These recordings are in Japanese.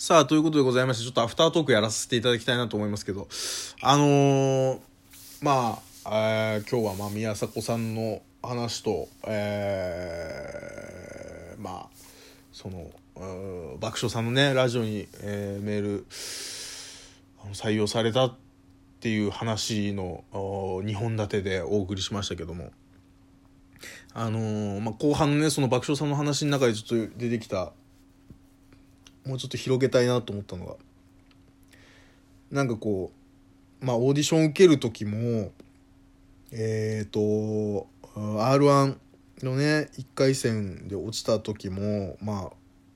さあ、ということでございまして、ちょっとアフタートークやらせていただきたいなと思いますけど、あのー、まあ、えー、今日はまあ宮迫さんの話と、えー、まあ、その、爆笑さんのね、ラジオに、えー、メール、採用されたっていう話の2本立てでお送りしましたけども、あのー、まあ、後半ね、その爆笑さんの話の中でちょっと出てきた、もうちょっと広げたいなと思ったのが。なんかこうまあオーディション受ける時もえっ、ー、と r 1のね1回戦で落ちた時もま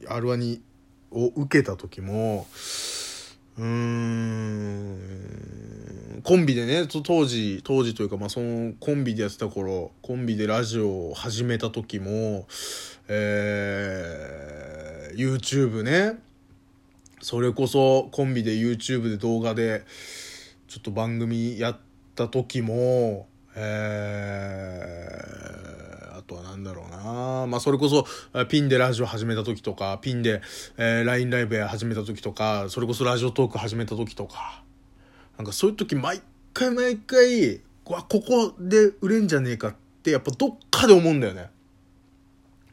あ r 1にを受けた時もうーんコンビでね当時当時というかまあそのコンビでやってた頃コンビでラジオを始めた時もえー、YouTube ね。それこそコンビで YouTube で動画でちょっと番組やった時もえー、あとは何だろうな。まあそれこそピンでラジオ始めた時とかピンで、えー、LINE ライブ始めた時とかそれこそラジオトーク始めた時とかなんかそういう時毎回毎回わここで売れんじゃねえかってやっぱどっかで思うんだよね。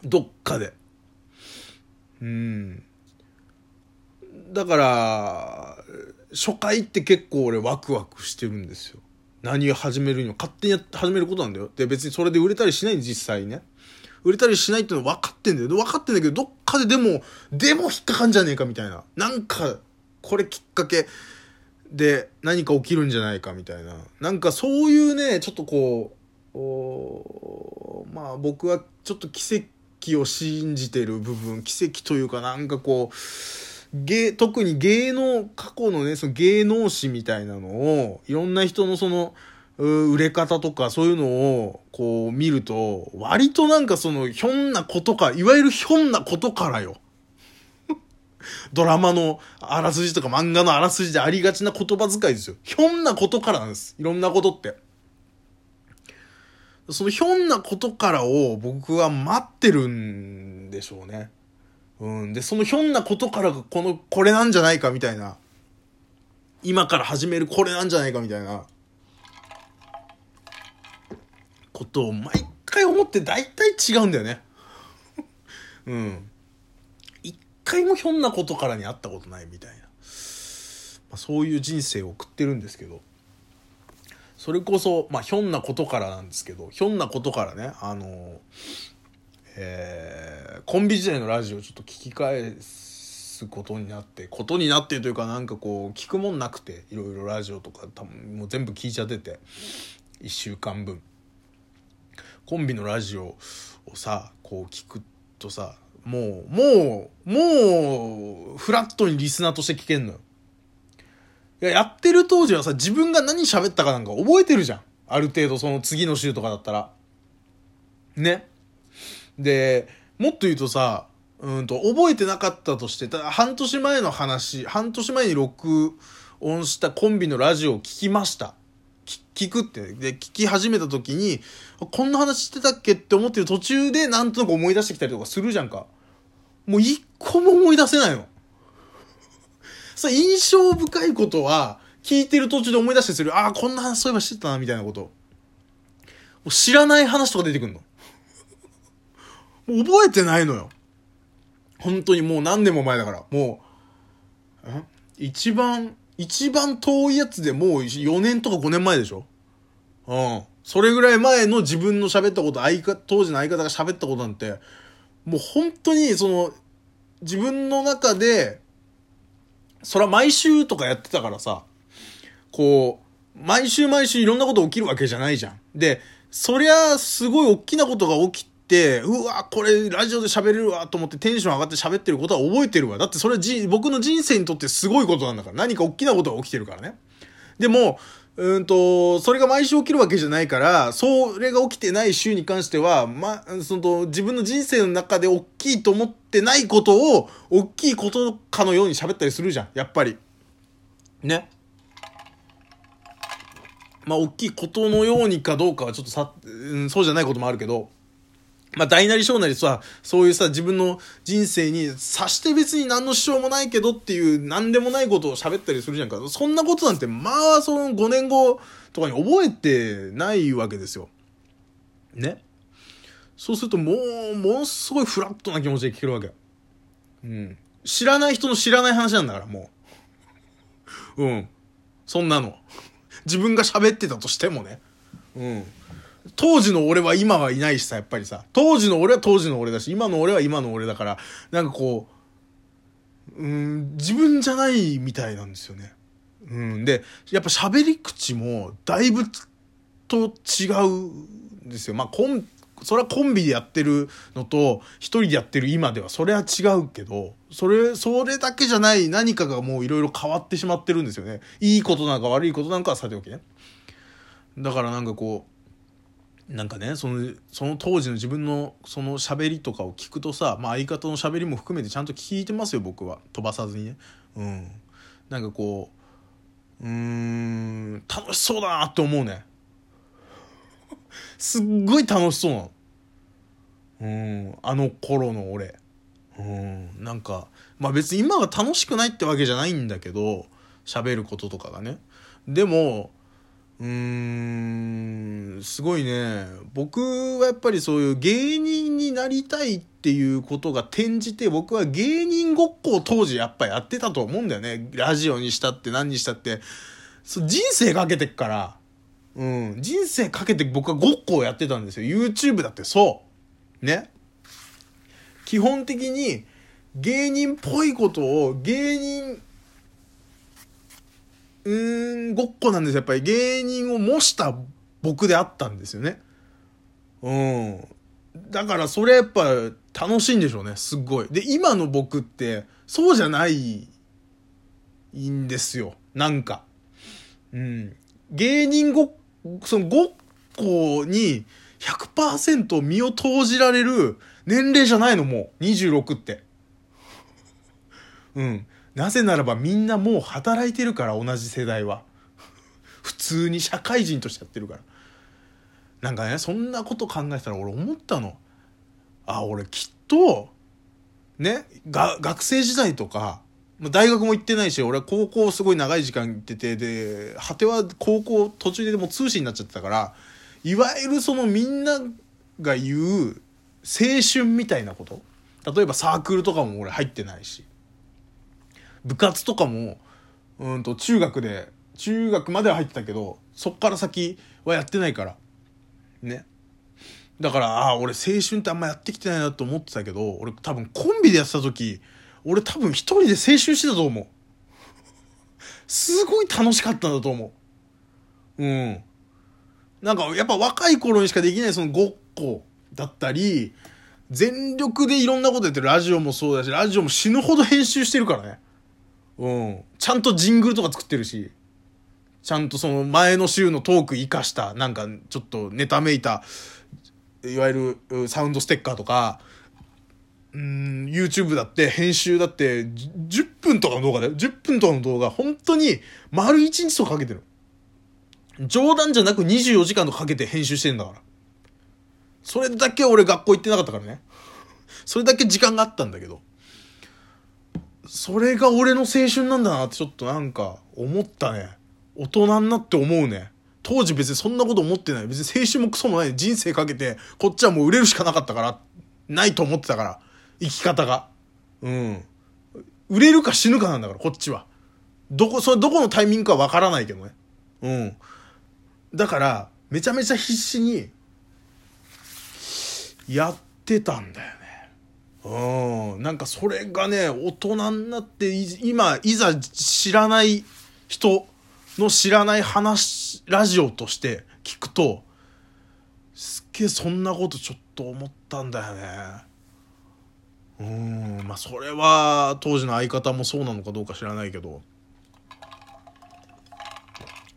どっかで。うん。だから初回って結構俺ワクワクしてるんですよ。何を始めるにも。勝手に始めることなんだよ。で別にそれで売れたりしない実際ね。売れたりしないっていうの分かってんだよ。分かってんだけどどっかででもでも引っかかんじゃねえかみたいな。なんかこれきっかけで何か起きるんじゃないかみたいな。なんかそういうねちょっとこうまあ僕はちょっと奇跡奇を信じてる部分奇跡というかなんかこう芸、特に芸能、過去のね、その芸能史みたいなのを、いろんな人のその、売れ方とかそういうのをこう見ると、割となんかそのひょんなことか、いわゆるひょんなことからよ。ドラマのあらすじとか漫画のあらすじでありがちな言葉遣いですよ。ひょんなことからなんです。いろんなことって。そのひょんなことからを僕は待ってるんでしょうね。うん。で、そのひょんなことからがこの、これなんじゃないかみたいな。今から始めるこれなんじゃないかみたいな。ことを毎回思って大体違うんだよね。うん。一回もひょんなことからに会ったことないみたいな。まあ、そういう人生を送ってるんですけど。それこそ、まあ、ひょんなことからなんですけど、ひょんなことからね、あのえー、コンビ時代のラジオちょっと聞き返すことになってことになってというかなんかこう聞くもんなくていろいろラジオとか多分もう全部聞いちゃってて1週間分。コンビのラジオをさこう聞くとさもうもうもうフラットにリスナーとして聞けんのよ。ややってる当時はさ自分が何喋ったかなんか覚えてるじゃんある程度その次の週とかだったらねで、もっと言うとさ、うんと、覚えてなかったとして、ただ半年前の話、半年前に録音したコンビのラジオを聞きました。聞くって。で、聞き始めた時に、こんな話してたっけって思ってる途中でなんとなく思い出してきたりとかするじゃんか。もう一個も思い出せないの。さ、印象深いことは、聞いてる途中で思い出してする。ああ、こんな話そういえばしてたな、みたいなこと。知らない話とか出てくるの。もう覚えてないのよ。本当にもう何年も前だから。もう、一番、一番遠いやつでもう4年とか5年前でしょ？うん。それぐらい前の自分の喋ったこと、相方、当時の相方が喋ったことなんて、もう本当にその、自分の中で、そら毎週とかやってたからさ、こう、毎週毎週いろんなこと起きるわけじゃないじゃん。で、そりゃ、すごい大きなことが起きて、うわ、これラジオで喋れるわと思ってテンション上がって喋ってることは覚えてるわ。だってそれはじ僕の人生にとってすごいことなんだから。何か大きなことが起きてるからね。でも、うんと、それが毎週起きるわけじゃないから、それが起きてない週に関しては、ま、その、自分の人生の中で大きいと思ってないことを、大きいことかのように喋ったりするじゃん。やっぱり。ね。まあ、大きいことのようにかどうかはちょっとさ、うん、そうじゃないこともあるけど、まあ、大なり小なりさ、そういうさ、自分の人生にさして別に何の支障もないけどっていう何でもないことを喋ったりするじゃんか。そんなことなんて、まあ、その5年後とかに覚えてないわけですよ。ね。そうするともう、ものすごいフラットな気持ちで聞けるわけ。うん。知らない人の知らない話なんだから、もう。うん。そんなの。自分が喋ってたとしてもね。うん。当時の俺は今はいないしさ、やっぱりさ。当時の俺は当時の俺だし、今の俺は今の俺だから、なんかこう、うん、自分じゃないみたいなんですよね。うん。で、やっぱ喋り口もだいぶと違うんですよ。まあ、コン、それはコンビでやってるのと、一人でやってる今では、それは違うけど、それ、それだけじゃない何かがもういろいろ変わってしまってるんですよね。いいことなのか悪いことなのかはさておきね。だからなんかこう、なんかねそのその当時の自分のその喋りとかを聞くとさ、まあ、相方の喋りも含めてちゃんと聞いてますよ僕は。飛ばさずにね。うん。なんかこううん楽しそうだなって思うね。すっごい楽しそうなの。うん。あの頃の俺。うん。なんかまあ別に今が楽しくないってわけじゃないんだけど喋ることとかがね。でもうーんすごいね。僕はやっぱりそういう芸人になりたいっていうことが転じて僕は芸人ごっこを当時やっぱやってたと思うんだよね。ラジオにしたって何にしたって。そ人生かけてっから。うん。人生かけて僕はごっこをやってたんですよ。YouTube だってそう。ね。基本的に芸人っぽいことを芸人うーん、ごっこなんですやっぱり芸人を模した僕であったんですよね。うん。だからそれやっぱ楽しいんでしょうね、すごい。で、今の僕って、そうじゃないんですよ。なんか。うん。芸人ご、そのごっこに100%身を投じられる年齢じゃないの、もう。26って。うん。なぜならばみんなもう働いてるから同じ世代は。普通に社会人としてやってるから。なんかねそんなこと考えたら俺思ったの。あ俺きっとねが学生時代とか大学も行ってないし俺は高校すごい長い時間行っててで果ては高校途中でもう通信になっちゃってたからいわゆるそのみんなが言う青春みたいなこと。例えばサークルとかも俺入ってないし。部活とかも、うんと中学で、中学までは入ってたけど、そっから先はやってないから。ね。だから、ああ、俺青春ってあんまやってきてないなと思ってたけど、俺多分コンビでやってた時、俺多分一人で青春してたと思う。すごい楽しかったんだと思う。うん。なんかやっぱ若い頃にしかできないそのごっこだったり、全力でいろんなことやってるラジオもそうだし、ラジオも死ぬほど編集してるからね。うん。ちゃんとジングルとか作ってるし、ちゃんとその前の週のトーク活かした、なんかちょっとネタめいた、いわゆるサウンドステッカーとか、うん、YouTube だって編集だって10分とかの動画だよ。10分とかの動画、本当に丸1日とかかけてる。冗談じゃなく24時間とかけて編集してんだから。それだけ俺学校行ってなかったからね。それだけ時間があったんだけど。それが俺の青春なんだなってちょっとなんか思ったね。大人になって思うね。当時別にそんなこと思ってない。別に青春もクソもない。人生かけて、こっちはもう売れるしかなかったから、ないと思ってたから。生き方が。うん。売れるか死ぬかなんだから、こっちは。どこ、それどこのタイミングかわからないけどね。うん。だから、めちゃめちゃ必死に、やってたんだようん。なんかそれがね大人になって今いざ知らない人の知らない話ラジオとして聞くとすっげえそんなことちょっと思ったんだよね。うん。まあそれは当時の相方もそうなのかどうか知らないけど。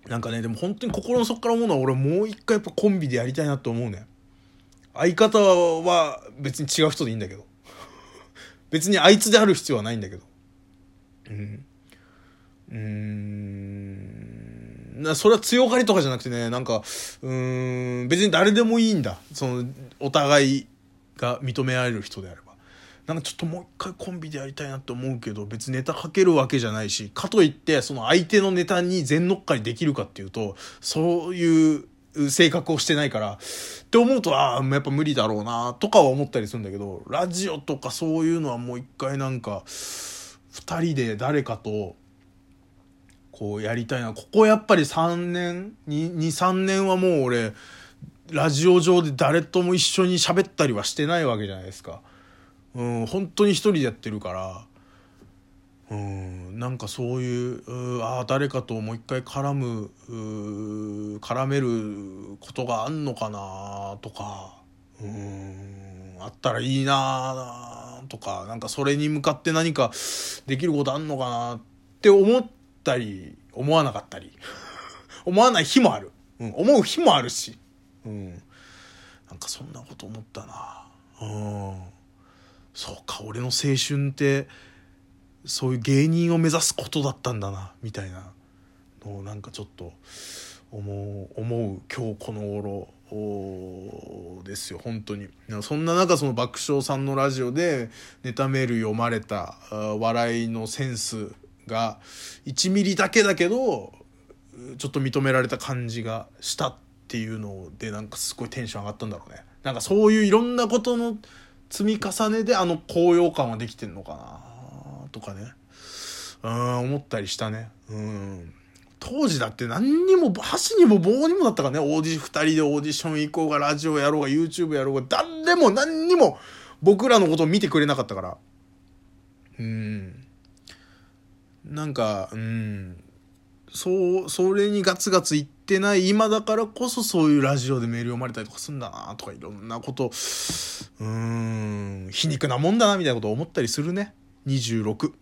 なんかねでも本当に心の底から思うのは俺もう一回やっぱコンビでやりたいなって思うね。相方は別に違う人でいいんだけど。別にあいつである必要はないんだけど。うん。うーん。な、それは強がりとかじゃなくてね、なんか、うーん、別に誰でもいいんだ。その、お互いが認められる人であればなんかちょっともう一回コンビでやりたいなって思うけど別にネタかけるわけじゃないしかといってその相手のネタに全乗っかりできるかっていうとそういう性格をしてないからって思うとああやっぱ無理だろうなとかは思ったりするんだけどラジオとかそういうのはもう一回なんか2人で誰かとこうやりたいなここやっぱり3年23年はもう俺ラジオ上で誰とも一緒に喋ったりはしてないわけじゃないですか。うん、本当に一人でやってるから、なんかそういううああ誰かともう一回絡む絡めることがあんのかなとかうんあったらいいなとかなんかそれに向かって何かできることあんのかなって思ったり思わなかったり。思わない日もある、うん、思う日もあるし、うん、なんかそんなこと思ったな。うん。そうか俺の青春ってそういう芸人を目指すことだったんだなみたいなのをなんかちょっと思う思う今日この頃ですよ。本当に。そんな中その爆笑さんのラジオでネタメール読まれた笑いのセンスが1ミリだけだけどちょっと認められた感じがしたっていうのでなんかすごいテンション上がったんだろうね。なんかそういういろんなことの積み重ねであの高揚感はできてんのかな。とかね。うん思ったりしたね。うん。当時だって何にも箸にも棒にもだったからね。オーディ2人でオーディション行こうがラジオやろうが YouTube やろうが誰も何にも僕らのことを見てくれなかったから。うん。なんかうん。そうそれにガツガツ言ってない今だからこそそういうラジオでメール読まれたりとかすんだなとかいろんなことうん。皮肉なもんだなみたいなこと思ったりするね。26